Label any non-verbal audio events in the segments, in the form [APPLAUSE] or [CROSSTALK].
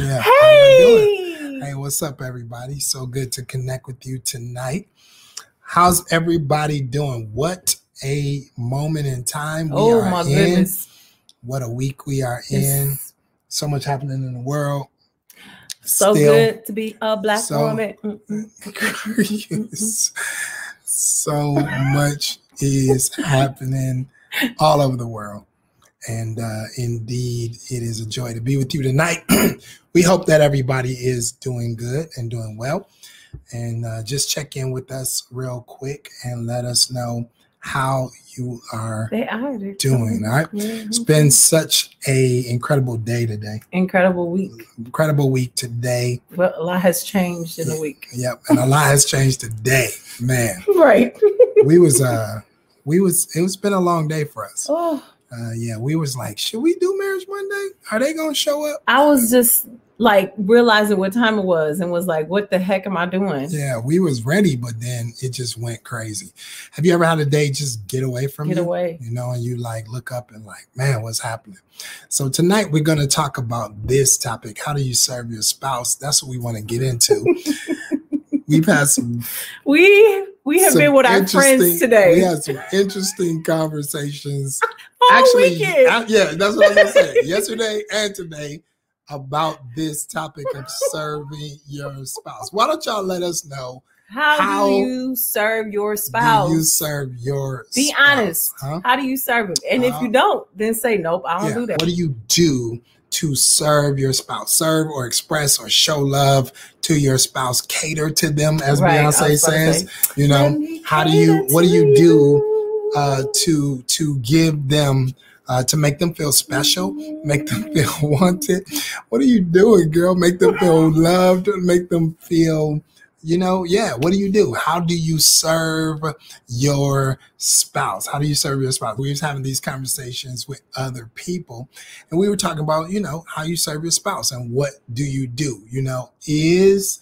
Yeah. Hey. Hey, what's up, everybody? So good to connect with you tonight. How's everybody doing? What a moment in time we Oh are my in. goodness. What a week we are in. It's So much happening in the world. so Still- good to be a black so- woman. [LAUGHS] Yes. so much is happening all over the world. And uh, indeed, it is a joy to be with you tonight. [CLEARS THROAT] we hope that everybody is doing good and doing well. And uh, just check in with us real quick and let us know how you are They are they're doing. All right. It's been such a incredible day today. Incredible week. Incredible week today. Well, a lot has changed in a week. Yep. And a lot has changed today. Man. [LAUGHS] Right. we was uh we was it was been a long day for us Oh, uh yeah we was like should we do marriage monday? Are they gonna show up? I was just like realizing what time it was and was like, what the heck am I doing? yeah we was ready but then it just went crazy. Have you ever had a day just get away from Get you? away. you know and you like look up and like man what's happening? So tonight we're going to talk about this topic how do you serve your spouse? That's what we want to get into. [LAUGHS] We've had some We we have been with our friends today. we had some interesting conversations [LAUGHS] All actually, weekend. I- yeah, that's what I was gonna say. Yesterday and today about this topic of serving your spouse. Why don't y'all let us know how, how do you serve your spouse? do you serve your Be spouse, honest. Huh? How do you serve him? And if Uh, you don't, then say nope. I don't Yeah. do that. What do you do to serve your spouse? Serve or express or show love to your spouse. Cater to them, as Right, Beyonce was about to says. say, You know, how do you? What do you do? uh, to to give them uh, to make them feel special, make them [LAUGHS] feel wanted. What are you doing, girl? Make them feel [LAUGHS] loved, make them feel, you know, yeah. What do you do? How do you serve your spouse? How do you serve your spouse? We was having these conversations with other people, and we were talking about, you know, how you serve your spouse and what do you do? You know, is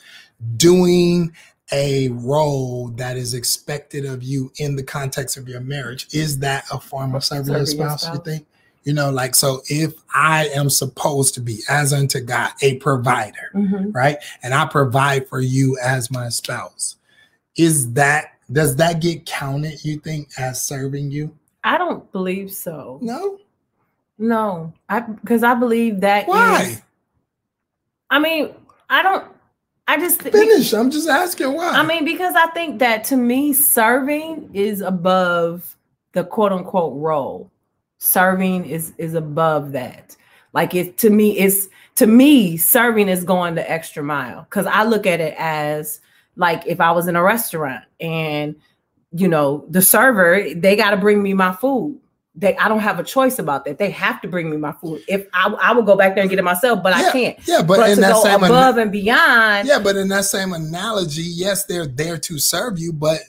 doing a role that is expected of you in the context of your marriage is that a form of serving, your, Serving your spouse, you think you know like so if i am supposed to be as unto god a provider Mhm. right and i provide for you as my spouse is that does that get counted you think as serving you I don't believe so. no No, I because I believe that. why is- I mean, I don't. I just. finish i'm just asking why I mean, because I think that to me, serving is above the quote unquote role. Serving is is above that. Like it to me, it's to me, serving is going the extra mile. Because I look at it as like if I was in a restaurant and you know the server, they got to bring me my food. They, I don't have a choice about that. They have to bring me my food. If I, I would go back there and get it myself, but I can't. yeah but, But, in to that go same above and beyond, Yeah, but in that same analogy, yes, they're there to serve you, but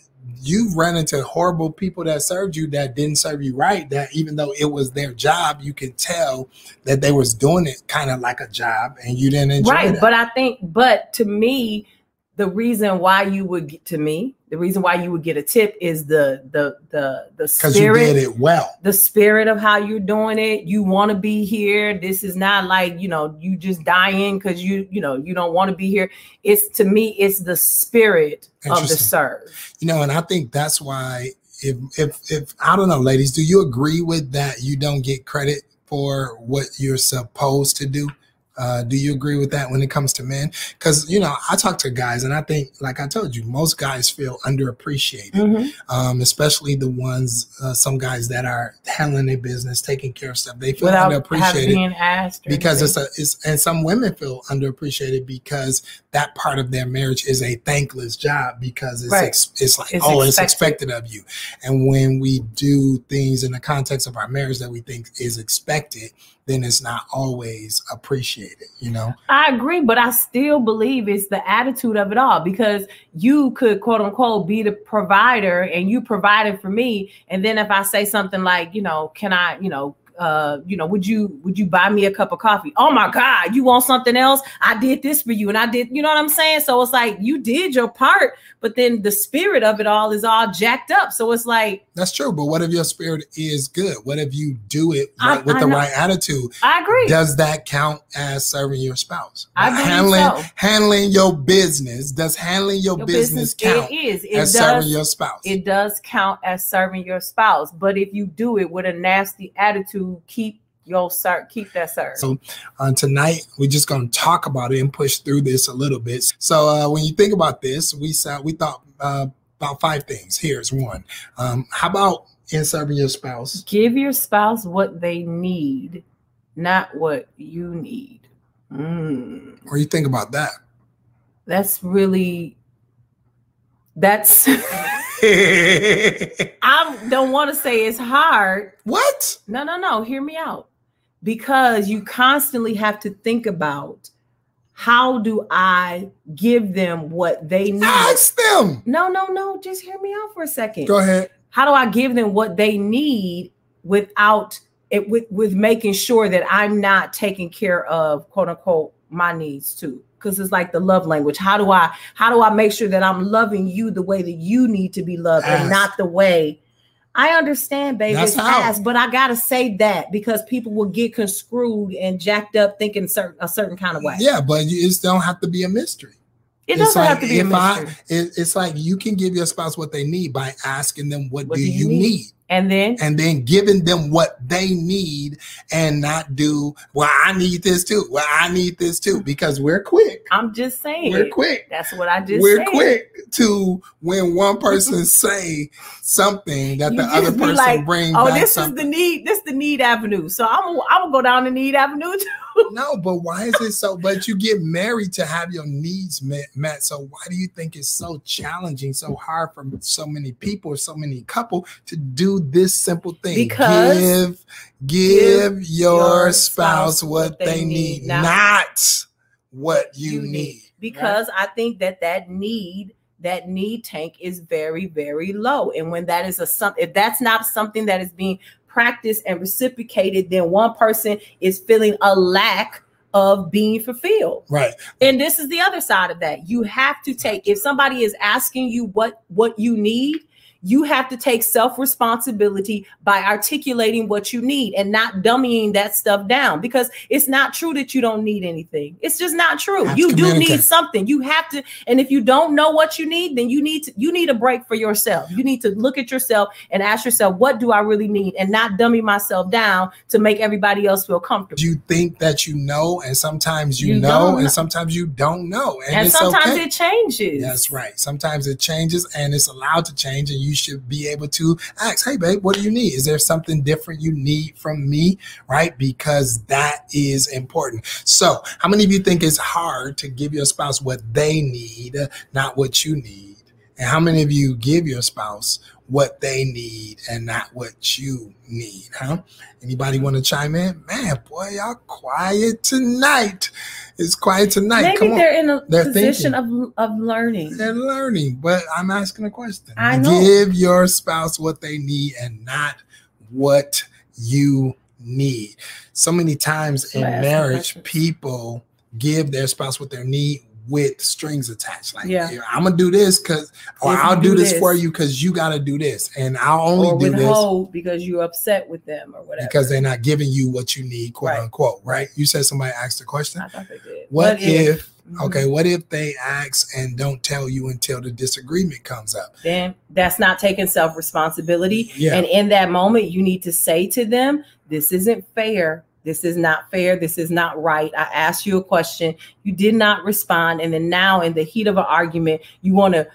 you've run into horrible people that served you that didn't serve you right. That even though it was their job, you could tell that they was doing it kind of like a job, and you didn't enjoy it. right that. but i think but to me the reason why you would get to me the reason why you would get a tip is the the the the because you spirit did it well. the spirit of how you're doing it you want to be here this is not like you know you just dying because you you know you don't want to be here it's to me it's the spirit of the serve You know, and I think that's why if if if I don't know, ladies, do you agree with that? You don't get credit for what you're supposed to do. Uh, do you agree with that when it comes to men? Because you know, I talk to guys, and I think, like I told you, most guys feel underappreciated, Mhm. um, especially the ones, uh, some guys that are handling their business, taking care of stuff. They feel without underappreciated being asked because anything. it's a it's and some women feel underappreciated because that part of their marriage is a thankless job because it's Right. ex, it's like It's oh it's expected. expected of you and when we do things in the context of our marriage that we think is expected then it's not always appreciated you know I agree, but I still believe it's the attitude of it all because you could quote unquote be the provider and you provided for me. And then if I say something like, you know, can I, you know, uh, you know, would you would you buy me a cup of coffee? Oh my God, you want something else? I did this for you, and I did, you know what I'm saying? So it's like you did your part, but then the spirit of it all is all jacked up. So it's like That's true. But what if your spirit is good? What if you do it I- with I the know. right attitude? I agree. Does that count as serving your spouse? I believe handling so. handling your business. Does handling your, Your business, count it is. It as does. serving your spouse? it does count as serving your spouse. But if you do it with a nasty attitude, keep your ser- keep that serve. So uh, tonight we're just going to talk about it and push through this a little bit. So uh, when you think about this, we saw we thought uh, about five things. Here's one. Um, how about in serving your spouse? Give your spouse what they need, not what you need. Mm, What do you think about that? that's really that's [LAUGHS] [LAUGHS] I don't want to say it's hard. what? No, no, no. Hear me out. Because you constantly have to think about how do I give them what they need? Ask them. No, no, no. Just hear me out for a second. Go ahead. How do I give them what they need without it with, with making sure that I'm not taking care of quote unquote my needs too? Because it's like the love language. How do I how do I make sure that I'm loving you the way that you need to be loved and not the way I understand, baby. That's it's how. but I gotta say that because people will get conscrewed and jacked up thinking certain a certain kind of way. Yeah, but you, it don't have to be a mystery. it It's doesn't like have to be a if I- mystery. It, it's like you can give your spouse what they need by asking them what, What do do you you need? need? And then and then giving them what they need and not do well i need this too well i need this too because we're quick I'm just saying we're quick that's what I just we're said. quick to when one person say something that You the other person like, bring Oh, back this something is the need. This is the need avenue. So I'm I'm gonna go down the need avenue too. [LAUGHS] no but why is it so but you get married to have your needs met, met so why do you think it's so challenging so hard for so many people so many couple to do this simple thing Because give give your spouse what they need Now- not what you need need. because I think that that need that need tank is very very low, and when that is a if that's not something that is being practiced and reciprocated, then one person is feeling a lack of being fulfilled. right And this is the other side of that. You have to take if somebody is asking you what what you need, you have to take self-responsibility by articulating what you need and not dummying that stuff down because it's not true that you don't need anything. It's just not true. You do need something. You have to and if you don't know what you need, then you need to you need a break for yourself. You need to look at yourself and ask yourself what do I really need and not dummy myself down to make everybody else feel comfortable. you think that you know and sometimes you, You know and sometimes you don't know and, And sometimes okay. it changes. That's right. Sometimes it changes and it's allowed to change, and you should be able to ask, Hey, babe, what do you need? Is there something different you need from me? Right? Because that is important. So, how many of you think it's hard to give your spouse what they need, not what you need? And how many of you give your spouse what they need and not what you need? Huh? Anybody want to chime in? Man, boy, y'all quiet tonight. It's quiet tonight. Maybe Come they're in a They're position of, of learning. They're learning, but I'm asking a question. I know. Give your spouse what they need and not what you need. So many times in Can I ask some marriage, people give their spouse what they need with strings attached. Like, Yeah. I'm gonna do this because, or If I'll do, do this, this. for you because you got to do this, and I'll only or do this because you're upset with them or whatever. because they're not giving you what you need, quote Right. unquote. Right? You said somebody asked a question. I thought they did. What if? Mhm. Okay, what if they ask and don't tell you until the disagreement comes up? Then that's not taking self responsibility. Yeah. And in that moment, you need to say to them, This isn't fair. This is not fair. This is not right. I asked you a question. You did not respond. And then now, in the heat of an argument, you want to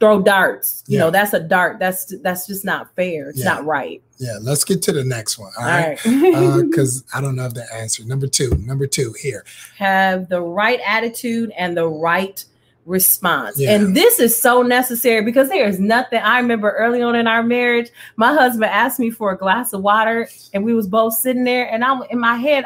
throw darts. You Yeah. know, that's a dart. That's that's just not fair. It's Yeah. not right. Yeah, let's get to the next one. All right. right. Uh, [LAUGHS] because I don't know if the answer. Number two, number two here. have the right attitude and the right response. Yeah. And this is so necessary because there is nothing I remember early on in our marriage, my husband asked me for a glass of water and we was both sitting there and I'm in my head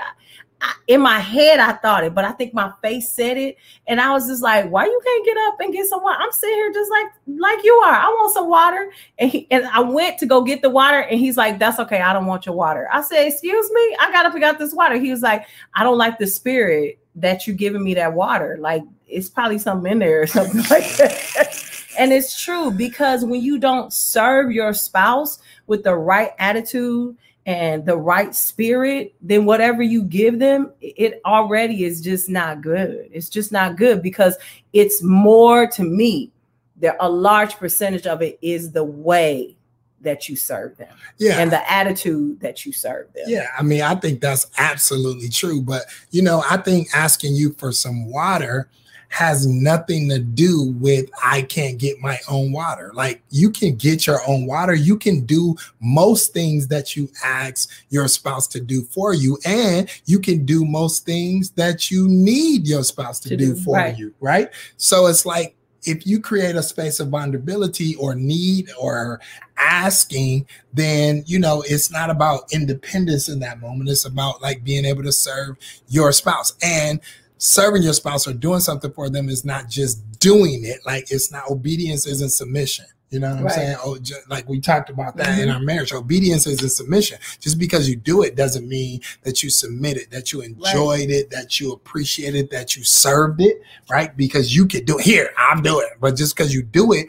I, in my head I thought it, but I think my face said it, and I was just like, "Why you can't get up and get some water?" I'm sitting here just like like you are. I want some water, and he, and I went to go get the water, and he's like, "That's okay. I don't want your water." I said, "Excuse me, I got to pick out this water." He was like, "I don't like the spirit that you giving me that water. Like it's probably something in there or something [LAUGHS] like that." and it's true because when you don't serve your spouse with the right attitude and the right spirit, then whatever you give them, it already is just not good. It's just not good because it's more to me. There a large percentage of it is the way that you serve them. Yeah. And the attitude that you serve them. Yeah. I mean, I think that's absolutely true. But you know, I think asking you for some water has nothing to do with I can't get my own water. Like you can get your own water. You can do most things that you ask your spouse to do for you. And you can do most things that you need your spouse to, to do, do, for right. you. Right. So it's like if you create a space of vulnerability or need or asking, then you know it's not about independence in that moment. It's about like being able to serve your spouse. And serving your spouse or doing something for them is not just doing it. Like it's not obedience isn't submission. You know what. I'm saying? Oh, just, like we talked about that mm-hmm. in our marriage. Obedience is a submission. Just because you do it doesn't mean that you submitted, that you enjoyed right. it, that you appreciated, that you served it, right? Because you could do it. Here, I'm doing it. But just because you do it,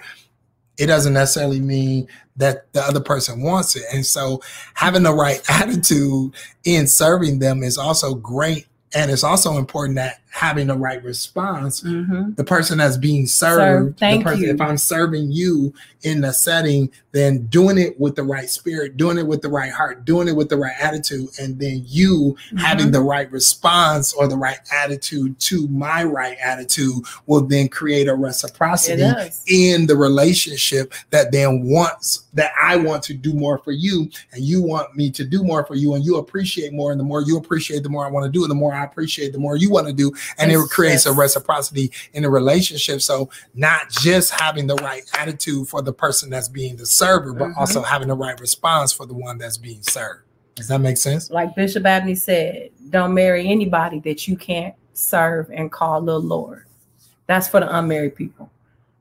it doesn't necessarily mean that the other person wants it. And so having the right [LAUGHS] attitude in serving them is also great and it's also important that having the right response, mm-hmm. the person that's being served, thank person, you. if I'm serving you in the setting, then doing it with the right spirit, doing it with the right heart, doing it with the right attitude, and then you mm-hmm. having the right response or the right attitude to my right attitude will then create a reciprocity in the relationship that then wants that I want to do more for you and you want me to do more for you and you appreciate more and the more you appreciate the more I want to do and the more I appreciate the more you want to do and yes, it creates yes. a reciprocity in the relationship. So not just having the right attitude for the person that's being the server, but mm-hmm. also having the right response for the one that's being served. Does that make sense? Like Bishop Abney said, don't marry anybody that you can't serve and call little Lord. That's for the unmarried people.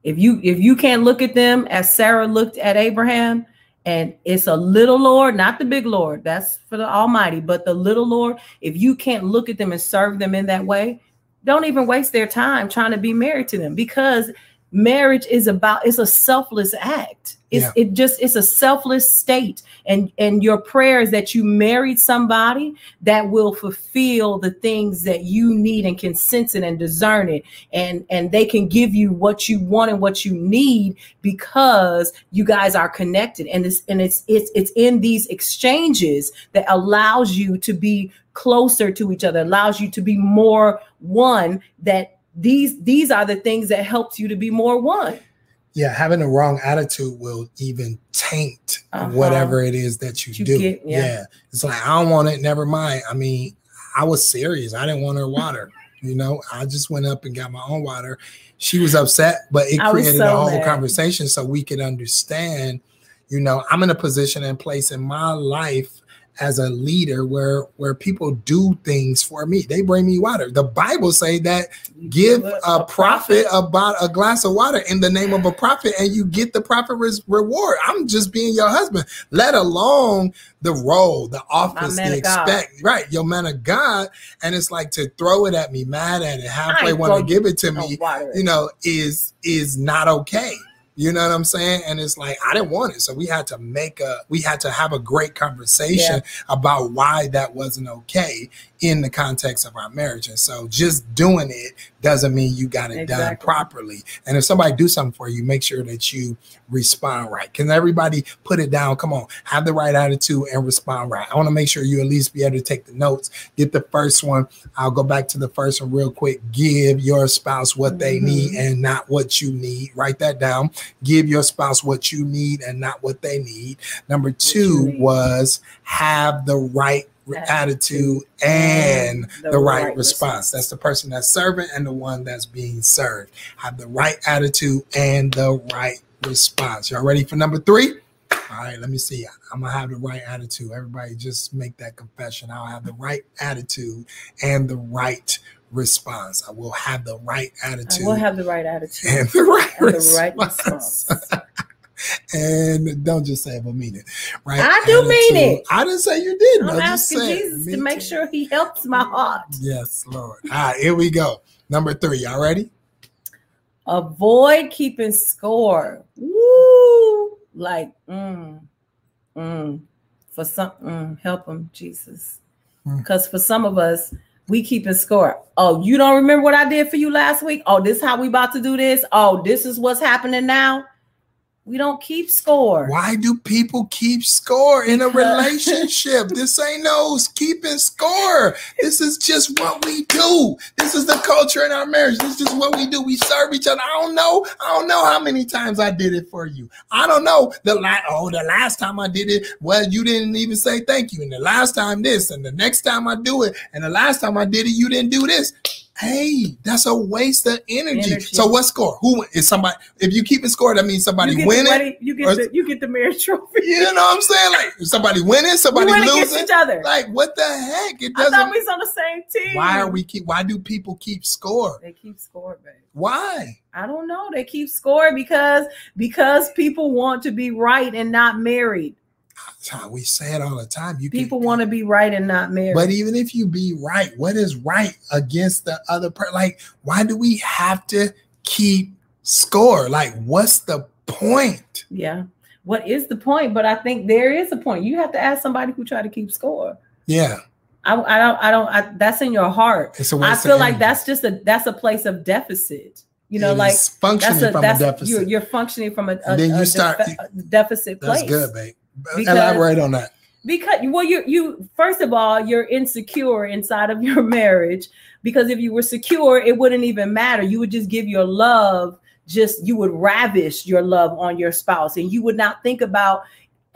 If you if you can't look at them as Sarah looked at Abraham, and it's a little Lord, not the big Lord. That's for the Almighty, but the little Lord. If you can't look at them and serve them in that way, don't even waste their time trying to be married to them because marriage is about it's a selfless act it's yeah. it just it's a selfless state. And and your prayers that you married somebody that will fulfill the things that you need and can sense it and discern it. And and they can give you what you want and what you need because you guys are connected. And it's and it's it's it's in these exchanges that allows you to be closer to each other allows you to be more one that these these are the things that helps you to be more one yeah having a wrong attitude will even taint uh-huh. whatever it is that you, you do get, yeah. yeah. it's like i don't want it never mind i mean i was serious i didn't want her water [LAUGHS] you know i just went up and got my own water she was upset but it created so a whole mad. conversation so we could understand you know i'm in a position and place in my life as a leader where where people do things for me. They bring me water. The Bible say that give a prophet about a glass of water in the name of a prophet and you get the prophet reward. I'm just being your husband, let alone the role, the office, the expect. Right, your man of God. And it's like to throw it at me, mad at it, halfway want to give it to me, you know, is is not okay. You know what I'm saying? And it's like I didn't want it, so we had to make a we had to have a great conversation yeah. about why that wasn't okay in the context of our marriage. And so just doing it doesn't mean you got it exactly. done properly. And if somebody do something for you, make sure that you respond right. Can everybody put it down? Come on, have the right attitude and respond right. I want to make sure you at least be able to take the notes. Get the first one. I'll go back to the first one real quick. Give your spouse what they mm-hmm. need and not what you need. Write that down. Give your spouse what you need and not what they need. Number two was have the right attitude and the, the right, right response. response. That's the person that's serving and the one that's being served. Have the right attitude and the right response. Y'all ready for number three? All right, let me see. I'm gonna have the right attitude. Everybody, just make that confession. I'll have the right attitude and the right response. I will have the right attitude. I will have the right attitude and the right, and the right response. [LAUGHS] and don't just say it, but mean it. Right? I do mean it. I didn't say you didn't. I'm I just asking Jesus to make too. sure He helps my heart. Yes, Lord. All right, here we go. Number three. Y'all ready? Avoid keeping score. Woo! Like, mm, mm. For some, mm, help them, Jesus. Mm. Because for some of us, we keeping score. Oh, you don't remember what I did for you last week? Oh, this how we about to do this? Oh, this is what's happening now. We don't keep score. Why do people keep score in a [LAUGHS] relationship? this ain't no keeping score. This is just what we do. This is the culture in our marriage. This is just what we do. We serve each other. I don't know. I don't know how many times I did it for you. I don't know. The last oh, the last time I did it, well, you didn't even say thank you. And the last time this, and the next time I do it, and the last time I did it, you didn't do this. Hey, that's a waste of energy. Energy. So what score? Who is somebody? If you keep it score, that means somebody you winning. you get or- the you get the marriage trophy. You know what I'm saying? Like somebody winning, somebody losing. each other. Like what the heck? It I thought doesn't. we was on the same team. Why are we keep? Why do people keep score? They keep score, babe. Why? I don't know. They keep score because because people want to be right and not married. We say it all the time. You People want to be right and not married. But even if you be right, what is right against the other person? Like, why do we have to keep score? Like, what's the point? yeah. What is the point? But I think there is a point. You have to ask somebody who try to keep score. Yeah, I, I don't. I don't. I, that's in your heart. it's a I feel like that's just a that's a place of deficit. You know, It like functioning that's a from that's a deficit. you're you're functioning from a, a, then you a start- deficit that's place. good, babe. Because- Elaborate on that. because well you you first of all you're insecure inside of [LAUGHS] your marriage. Because if you were secure it wouldn't even matter. You would just give your love just you would ravish your love on your spouse. And you would not think about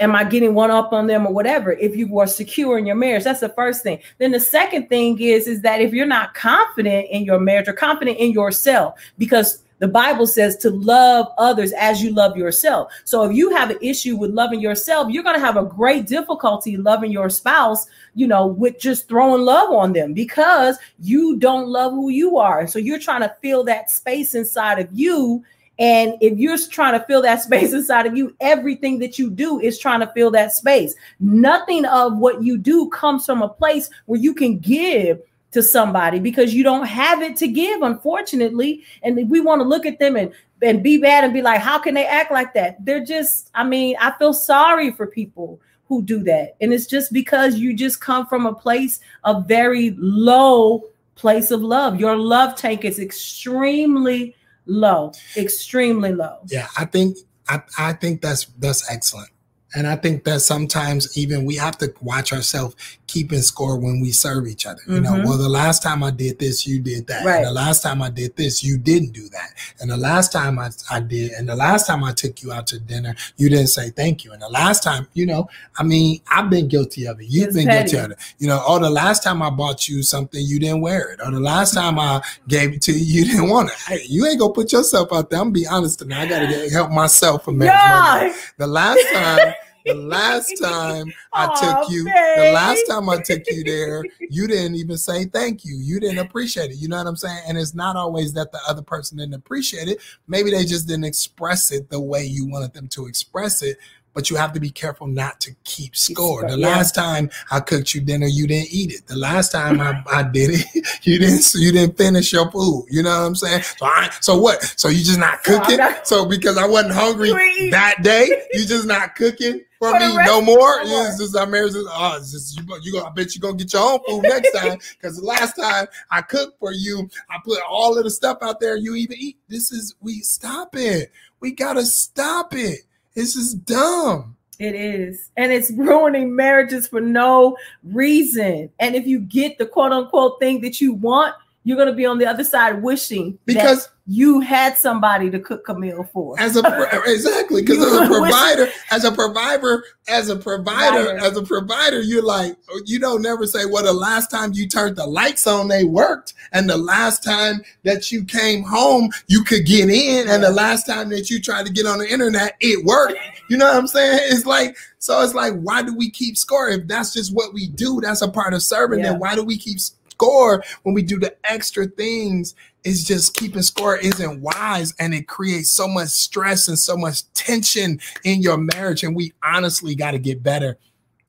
am i getting one up on them or whatever if you were secure in your marriage. That's the first thing. Then the second thing is is that if you're not confident in your marriage or confident in yourself because the Bible says to love others as you love yourself. So if you have an issue with loving yourself, you're going to have a great difficulty loving your spouse, you know, with just throwing love on them because you don't love who you are. So you're trying to fill that space inside of you. And if you're trying to fill that [LAUGHS] space inside of you, everything that you do is trying to fill that space. Nothing of what you do comes from a place where you can give to somebody because you don't have it to give, unfortunately. And we want to look at them and and be bad and be like, how can they act like that? They're just, I mean, I feel sorry for people who do that. And it's just because you just come from a place of very low place of love. Your love tank is extremely low, extremely low. Yeah, I think I, I think that's that's excellent. And I think that sometimes even we have to watch ourselves keeping score when we serve each other. You know, Mhm. well, the last time I did this, you did that. Right. And the last time I did this, you didn't do that. And the last time I, I did, and the last time I took you out to dinner, you didn't say thank you. And the last time, you know, I mean, I've been guilty of it. You've It's been petty. guilty of it. You know, oh, the last time I bought you something, you didn't wear it. Or the last time I gave it to you, you didn't want it. Hey, you ain't gonna put yourself out there. I'm gonna be honest tonight. I gotta [GASPS] get, help myself from marriage. Yeah. The last time, the last time I took you, the last time I took you there, you [LAUGHS] didn't even say thank you. You didn't appreciate it. You know what I'm saying? And it's not always that the other person didn't appreciate it. Maybe they just didn't express it the way you wanted them to express it. But you have to be careful not to keep score. The yeah. last time I cooked you dinner, you didn't eat it. The last time I, [LAUGHS] I did it, [LAUGHS] you didn't you didn't finish your food. You know what I'm saying? So I, so what? So you just not cooking? not- So because I wasn't hungry You ain't eating. that day, [LAUGHS] you just not cooking for, For me no more. it's just our marriage is oh, it's just you, go- you. I bet you gonna get your own food next time because the last time I cooked for you, I put all of the stuff out there you even eat. This is we stop it. We gotta stop it. This is dumb. It is. And it's ruining marriages for no reason. And if you get the quote unquote thing that you want, you're going to be on the other side wishing Because you had somebody to cook a meal for. As a [LAUGHS] exactly because as a provider, as a provider, as a provider, as a provider, you're like you don't never say, "Well, the last time you turned the lights on, they worked, and the last time that you came home, you could get in, and the last time that you tried to get on the internet, it worked." [LAUGHS] You know what I'm saying? It's like so. It's like why do we keep score if that's just what we do? That's a part of serving. Yeah. Then why do we keep score when we do the extra things is just keeping score isn't wise and it creates so much stress and so much tension in your marriage and we honestly got to get better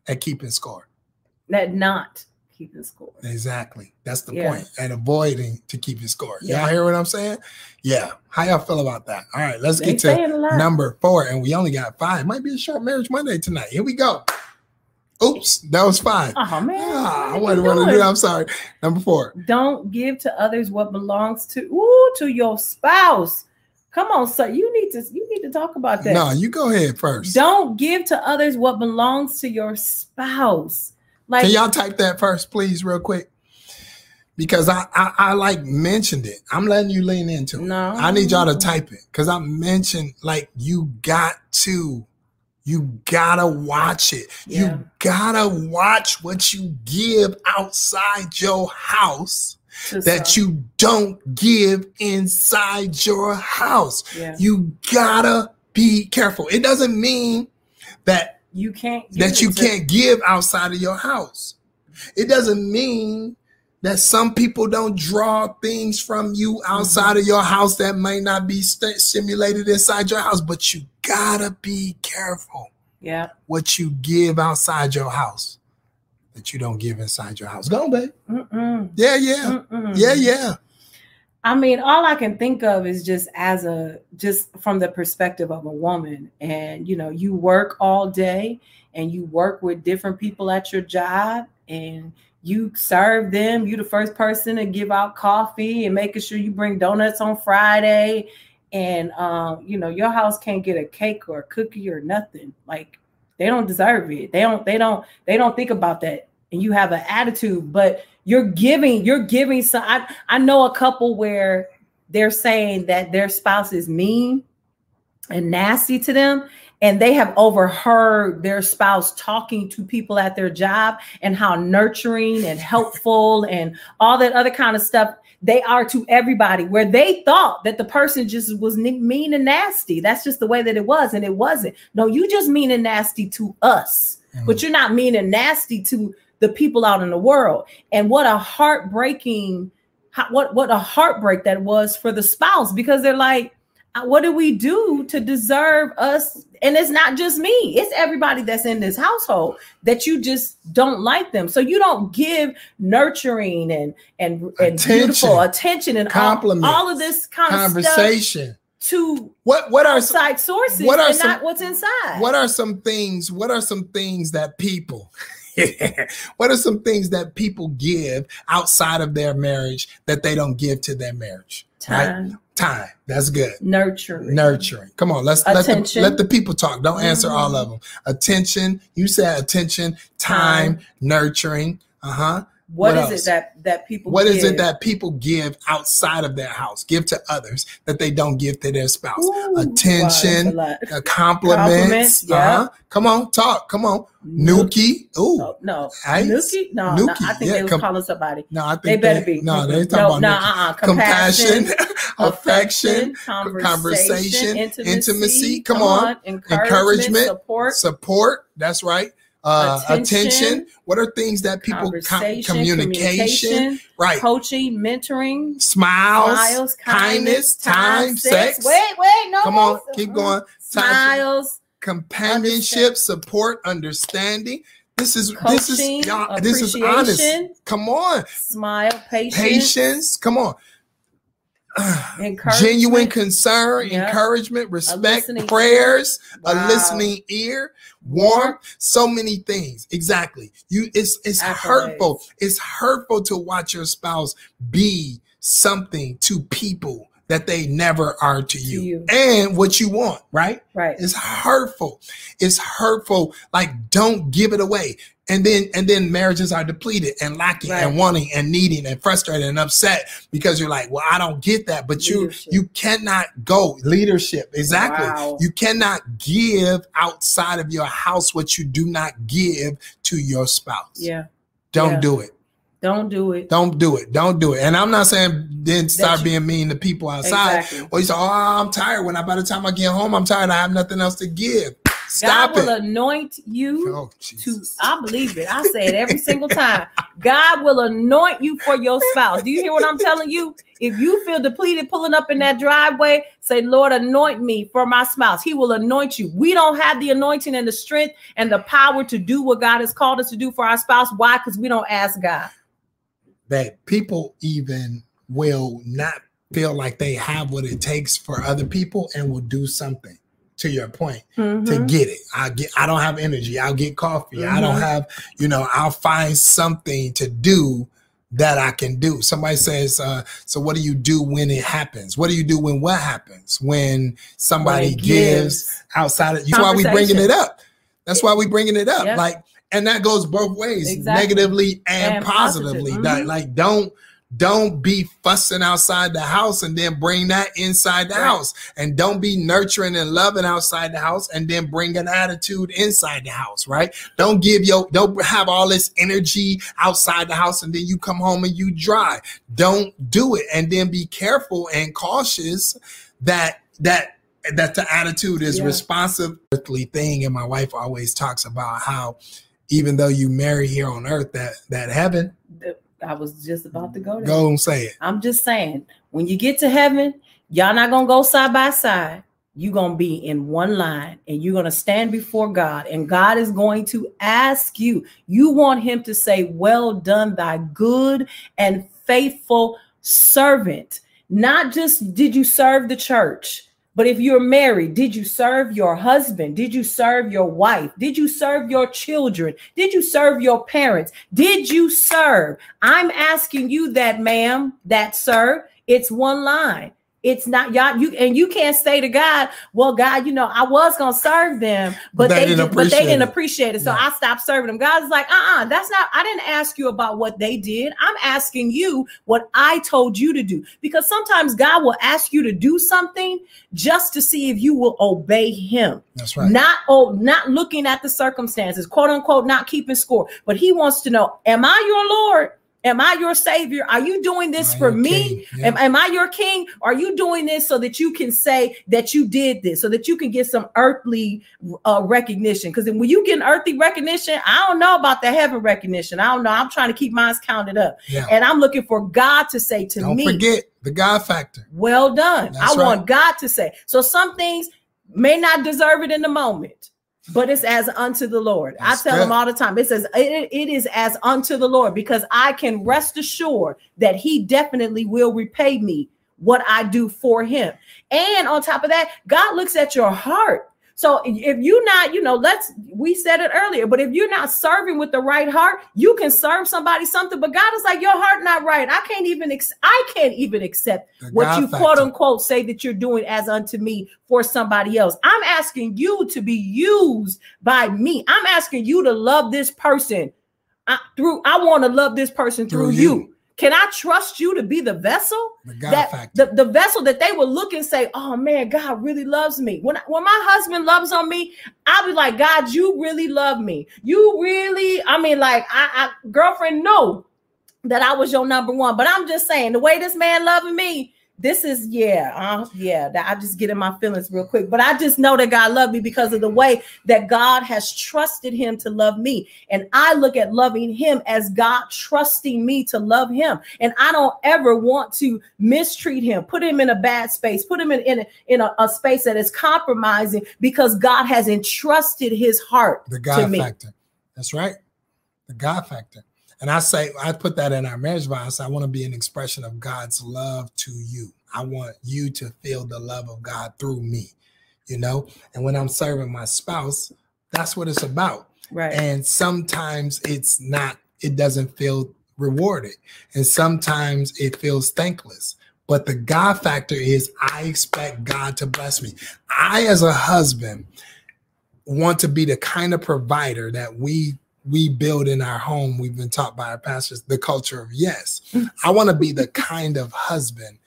at keeping score. That not keeping score. Exactly. That's the point and avoiding to keep your score. Yeah. y'all hear what i'm saying? Yeah. How y'all feel about that? All right let's they get to number four and we only got five. Might be a short marriage monday tonight. Here we go Oops, that was fine. Oh man, ah, I wasn't want to do. That. I'm sorry. Number four. Don't give to others what belongs to ooh to your spouse. Come on, sir. You need to you need to talk about that. No, you go ahead first. Don't give to others what belongs to your spouse. Like, can y'all type that first, please, real quick? Because I, I, I like mentioned it. I'm letting you lean into it. No, I need y'all to type it because I mentioned like you got to you gotta watch it. Yeah. You gotta watch what you give outside your house that you don't give inside your house. Yeah. You gotta be careful. It doesn't mean that you can't that you can't give outside of your house. It doesn't mean that some people don't draw things from you outside of your house that may not be st- stimulated inside your house, but you gotta be careful. Yeah. What you give outside your house that you don't give inside your house. Go on, babe. Mm-mm. Yeah, yeah. Mm-mm. Yeah, yeah. I mean, all I can think of is just as a just from the perspective of a woman. And you know, you work all day and you work with different people at your job and you serve them. You're the first person to give out coffee and making sure you bring donuts on Friday. And um, you know your house can't get a cake or a cookie or nothing. Like they don't deserve it. They don't they don't they don't think about that. And you have an attitude but you're giving you're giving some I, I know a couple where they're saying that their spouse is mean and nasty to them and they have overheard their spouse talking to people at their job and how nurturing and helpful and all that other kind of stuff they are to everybody where they thought that the person just was mean and nasty. That's just the way that it was and it wasn't. No you just mean and nasty to us mm-hmm. but you're not mean and nasty to the people out in the world. And what a heartbreaking what what a heartbreak that was for the spouse because they're like Uh, what do we do to deserve us? And it's not just me. It's everybody that's in this household that you just don't like them. So you don't give nurturing and and, and beautiful attention and compliment all, all, of this kind conversation. of to what what are side sources what are some, not what's inside. what are some things what are some things that people [LAUGHS] what are some things that people give outside of their marriage that they don't give to their marriage time. right? Time. That's good. Nurturing. Nurturing. Come on, let's let the, let the people talk. Don't answer mm-hmm. all of them. Attention. You said attention, time, time. nurturing. Uh huh. What, what is it that that people? What give? is it that people give outside of their house? Give to others that they don't give to their spouse. Ooh, Attention, wow, uh, compliments. compliments yeah. Uh-huh. Come on, talk. Come on, Nuki. Ooh, no, no. Nuki. No, Nuki. no, I think yeah, they was com- calling somebody. No, I think they better be. No, they talking no, about no, uh-uh. compassion. compassion [LAUGHS] affection, conversation, conversation intimacy, intimacy, Come, on. Encouragement, encouragement, support, support. That's right. Uh, attention, attention, What are things that people com- communication, communication, right? Coaching, mentoring, smiles, smiles kindness, time, time sex. Wait, wait, no. Come on, keep going. Smiles, companionship, support, understanding. This is Coaching, this is y'all. This is honest. Come on, smile, patience, patience. Come on genuine concern, yep. encouragement, respect, prayers, wow. a listening ear, warmth, so many things. Exactly. You it's it's Accolades. hurtful. It's hurtful to watch your spouse be something to people that they never are to you, you. and what you want, right? Right. It's hurtful. It's hurtful. Like don't give it away. And then and then marriages are depleted and lacking Right. and wanting and needing and frustrated and upset because you're like, well, I don't get that. But you you cannot go leadership. Exactly. Wow. You cannot give outside of your house what you do not give to your spouse. Yeah. Don't Yeah. do it. Don't do it. Don't do it. Don't do it. And I'm not saying then start you- being mean to people outside. Exactly. Or you say, oh, I'm tired. When I by the time I get home, I'm tired. I have nothing else to give. Stop God will it. anoint you Oh, to I believe it. I say it every single time. God will anoint you for your spouse. Do you hear what I'm telling you? If you feel depleted pulling up in that driveway, say, Lord, anoint me for my spouse. He will anoint you. We don't have the anointing and the strength and the power to do what God has called us to do for our spouse. Why? Because we don't ask God. that people even will not feel like they have what it takes for other people and will do something to your point to Mhm. get it. I get I don't have energy. I'll get coffee. I don't Mhm. have, you know, I'll find something to do that I can do. Somebody says, uh, so what do you do when it happens? What do you do when what happens? When somebody When it gives, outside of that's why we bringing it up. That's why we bringing it up. Yep. Like, and that goes both ways, Exactly. negatively and, And positive. positively. That, Mhm. like, don't don't be fussing outside the house and then bring that inside the house. And don't be nurturing and loving outside the house and then bring an attitude inside the house, right? Don't give your don't have all this energy outside the house and then you come home and you dry. Don't do it. And then be careful and cautious that that that the attitude is Yeah. responsive earthly thing. And my wife always talks about how even though you marry here on earth, that that heaven, I was just about to go there. go and say it. I'm just saying, when you get to heaven, y'all not gonna go side by side. You're gonna be in one line and you're gonna stand before God, and God is going to ask you. You want Him to say, Well done, thy good and faithful servant. Not just did you serve the church, but if you're married, did you serve your husband? Did you serve your wife? Did you serve your children? Did you serve your parents? Did you serve? I'm asking you that, ma'am, that sir. It's one line. It's not y'all. You and you can't say to God, "Well, God, you know, I was gonna serve them, but They they, didn't did, but they didn't appreciate it, so Yeah. I stopped serving them." God's like, "Uh, uh that's not. I didn't ask you about what they did. I'm asking you what I told you to do, because sometimes God will ask you to do something just to see if you will obey Him." That's right. not oh not looking at the circumstances quote unquote not keeping score but he wants to know am i your lord am i your savior are you doing this for me? Yeah. am, am i your king are you doing this so that you can say that you did this so that you can get some earthly uh, recognition because when you get an earthly recognition i don't know about the heaven recognition i don't know i'm trying to keep mine counted up Yeah. and i'm looking for god to say to Don't me forget the God factor. well done. That's I right. want God to say. So some things may not deserve it in the moment, but it's as unto the Lord. That's I tell them all the time. It says it, it is as unto the Lord because I can rest assured that He definitely will repay me what I do for Him. And on top of that, God looks at your heart. So if you're not, you know, let's we said it earlier, but if you're not serving with the right heart, you can serve somebody something, but God is like your heart not right. I can't even ex- I can't even accept The what God you factor. quote unquote say that you're doing as unto me for somebody else. I'm asking you to be used by me. I'm asking you to love this person I, through. I want to love this person through, Through you. you. Can I trust you to be the vessel? The God that factor. the, the vessel that they will look and say, "Oh man, God really loves me." When when my husband loves on me, I'll be like, "God, you really love me. You really." I mean, like, I, I girlfriend, know that I was your number one, but I'm just saying the way this man loving me. This is yeah, uh, yeah. That I just get in my feelings real quick, but I just know that God loved me because of the way that God has trusted Him to love me, and I look at loving Him as God trusting me to love Him, and I don't ever want to mistreat Him, put Him in a bad space, put Him in in a, in a, a space that is compromising because God has entrusted His heart the to God me. factor. That's right. The God factor. And I say, I put that in our marriage vow. I I want to be an expression of God's love to you. I want you to feel the love of God through me, you know? And when I'm serving my spouse, that's what it's about. Right. And sometimes it's not, it doesn't feel rewarded. And sometimes it feels thankless. But the God factor is I expect God to bless me. I, as a husband, want to be the kind of provider that we we build in our home. We've been taught by our pastors the culture of yes. I want to be the kind of husband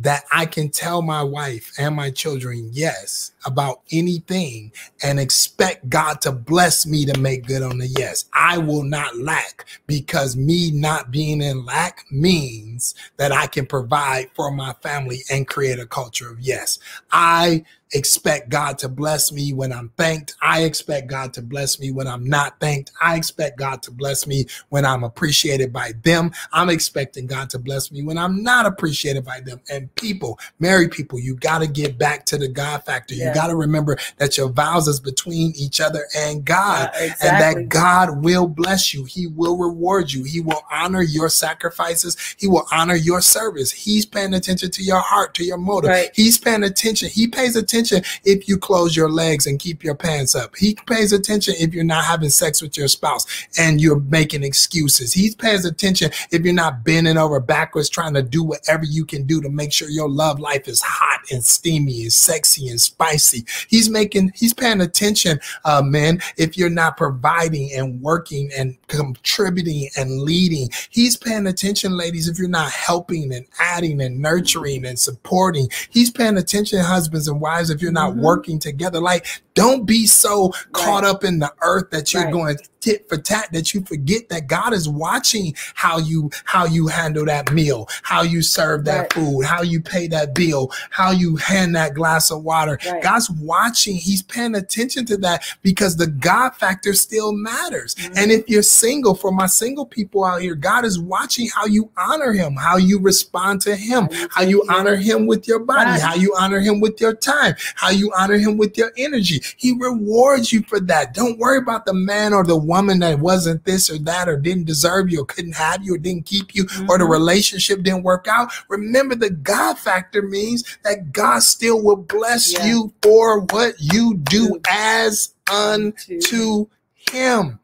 that I can tell my wife and my children yes about anything and expect God to bless me to make good on the yes. I will not lack because me not being in lack means that I can provide for my family and create a culture of yes. I expect God to bless me when I'm thanked. I expect God to bless me when I'm not thanked. I expect God to bless me when I'm appreciated by them. I'm expecting God to bless me when I'm not appreciated by them. And people, married people, you got to get back to the God factor. Yeah. You got to remember that your vows is between each other and God, yeah, exactly. and that God will bless you. He will reward you. He will honor your sacrifices. He will honor your service. He's paying attention to your heart, to your motive. Right. He's paying attention. He pays attention attention if you close your legs and keep your pants up. He pays attention if you're not having sex with your spouse and you're making excuses. He pays attention if you're not bending over backwards trying to do whatever you can do to make sure your love life is hot and steamy and sexy and spicy. He's making, he's paying attention, uh, man, if you're not providing and working and contributing and leading. He's paying attention, ladies, if you're not helping and adding and nurturing and supporting. He's paying attention, husbands and wives, if you're not mm-hmm. working together. Like, don't be so right. caught up in the earth that you're right. going tit for tat that you forget that God is watching how you how you handle that meal, how you serve that right. food, how you pay that bill, how you hand that glass of water. God's watching. He's paying attention to that because the God factor still matters. Mm-hmm. And if you're single, for my single people out here, God is watching how you honor him, how you respond to him, how you honor him with your body, how you honor him with your time, how you honor him with your energy. He rewards you for that. Don't worry about the man or the woman that wasn't this or that or didn't deserve you or couldn't have you or didn't keep you mm-hmm. or the mm-hmm. relationship didn't work out. Remember, the God factor means that God still will bless yeah. you for what you do as unto Him.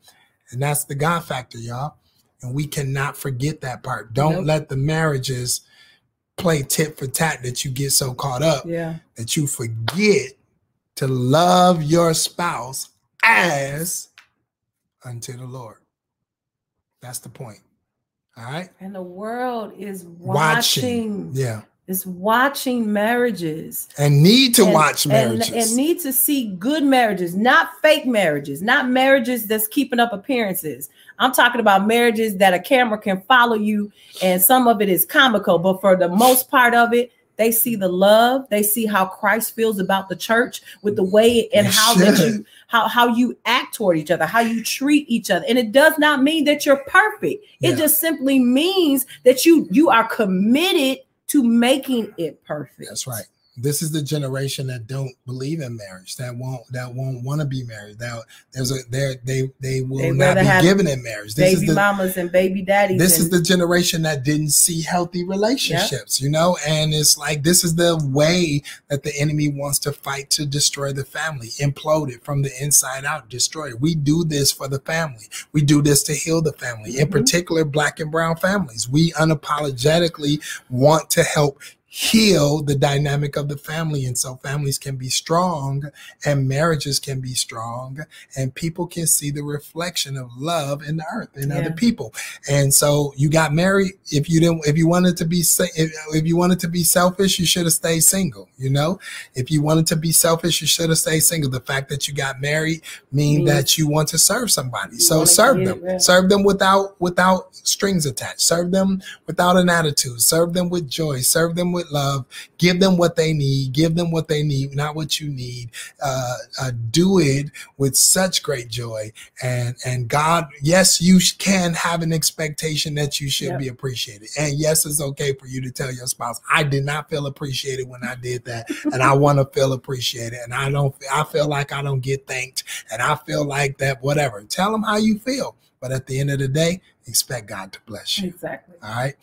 And that's the God factor, y'all. And we cannot forget that part. Don't nope. let the marriages play tit for tat that you get so caught up yeah. that you forget to love your spouse as unto the Lord. That's the point. All right. And the world is watching. watching. Yeah. Is watching marriages and need to and, watch marriages and, and need to see good marriages, not fake marriages, not marriages that's keeping up appearances. I'm talking about marriages that a camera can follow you, and some of it is comical, but for the most part of it, they see the love. They see how Christ feels about the church with the way and how that you how how you act toward each other, how you treat each other. And it does not mean that you're perfect. It yeah. just simply means that you you are committed to making it perfect. That's right this is the generation that don't believe in marriage that won't that won't want to be married that there's a there they they will they not be given in marriage. This baby is the, mamas and baby daddies this and, is the generation that didn't see healthy relationships you know? And it's like this is the way that the enemy wants to fight to destroy the family implode it from the inside out destroy it. We do this for the family. We do this to heal the family mm-hmm. in particular black and brown families. We unapologetically want to help heal the dynamic of the family. And so families can be strong and marriages can be strong and people can see the reflection of love in the earth in yeah. other people. And so you got married. If you didn't, if you wanted to be, if, if you wanted to be selfish, you should have stayed single. You know, if you wanted to be selfish, you should have stayed single. The fact that you got married mean that you want to serve somebody. So serve them, serve them without, without strings attached, serve them without an attitude, serve them with joy, serve them with with love. Give them what they need. Give them what they need, not what you need. Uh, uh, do it with such great joy. And and God, yes, you can have an expectation that you should yep. be appreciated. And yes, it's okay for you to tell your spouse, I did not feel appreciated when I did that, and I want to feel appreciated. And I don't. I feel like I don't get thanked, and I feel like that. Whatever. Tell them how you feel But at the end of the day, expect God to bless you. Exactly. All right.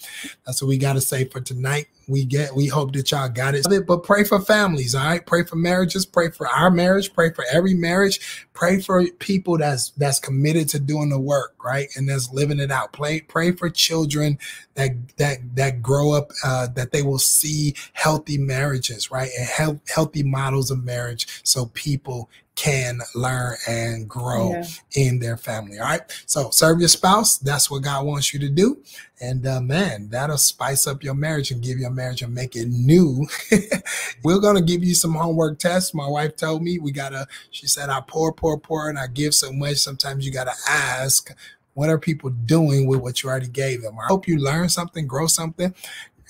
That's what we got to say for tonight. We get we hope that y'all got it. But pray for families, all right? Pray for marriages, pray for our marriage, pray for every marriage, pray for people that's that's committed to doing the work, right? And that's living it out. Pray pray for children that that that grow up uh, that they will see healthy marriages, right? And health, healthy models of marriage so people can learn and grow yeah. in their family. All right. So serve your spouse. That's what God wants you to do. And uh, man, that'll spice up your marriage and give your marriage and make it new. [LAUGHS] We're going to give you some homework tests. My wife told me we got to, she said, I pour, pour, pour, and I give so much. Sometimes you got to ask, what are people doing with what you already gave them? I hope you learn something, grow something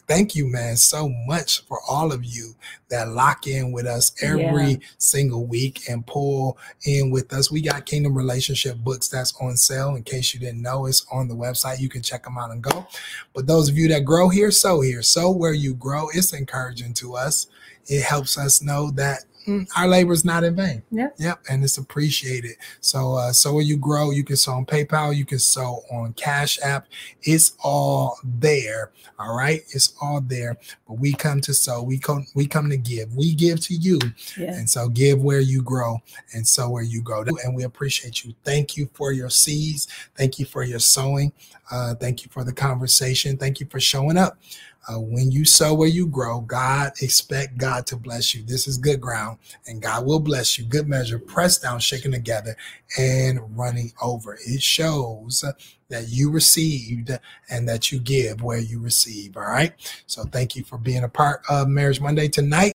thank you, man, so much for all of you that lock in with us every yeah. single week and pull in with us. We got Kingdom Relationship books that's on sale. In case you didn't know, it's on the website. You can check them out and go. But those of you that grow here, sow here, Sow where you grow, it's encouraging to us. It helps us know that our labor is not in vain. Yep. Yep. And it's appreciated. So, uh, so when you grow, you can sow on PayPal, you can sow on Cash App. It's all there. All right. It's all there. But we come to sow. We come, we come to give. We give to you. Yeah. And so give where you grow and sow where you grow. And we appreciate you. Thank you for your seeds. Thank you for your sowing. Uh, thank you for the conversation. Thank you for showing up. Uh, when you sow where you grow, God expect God to bless you. This is good ground, and God will bless you. Good measure, pressed down, shaken together, and running over. It shows that you received and that you give where you receive. All right. So thank you for being a part of Marriage Monday tonight.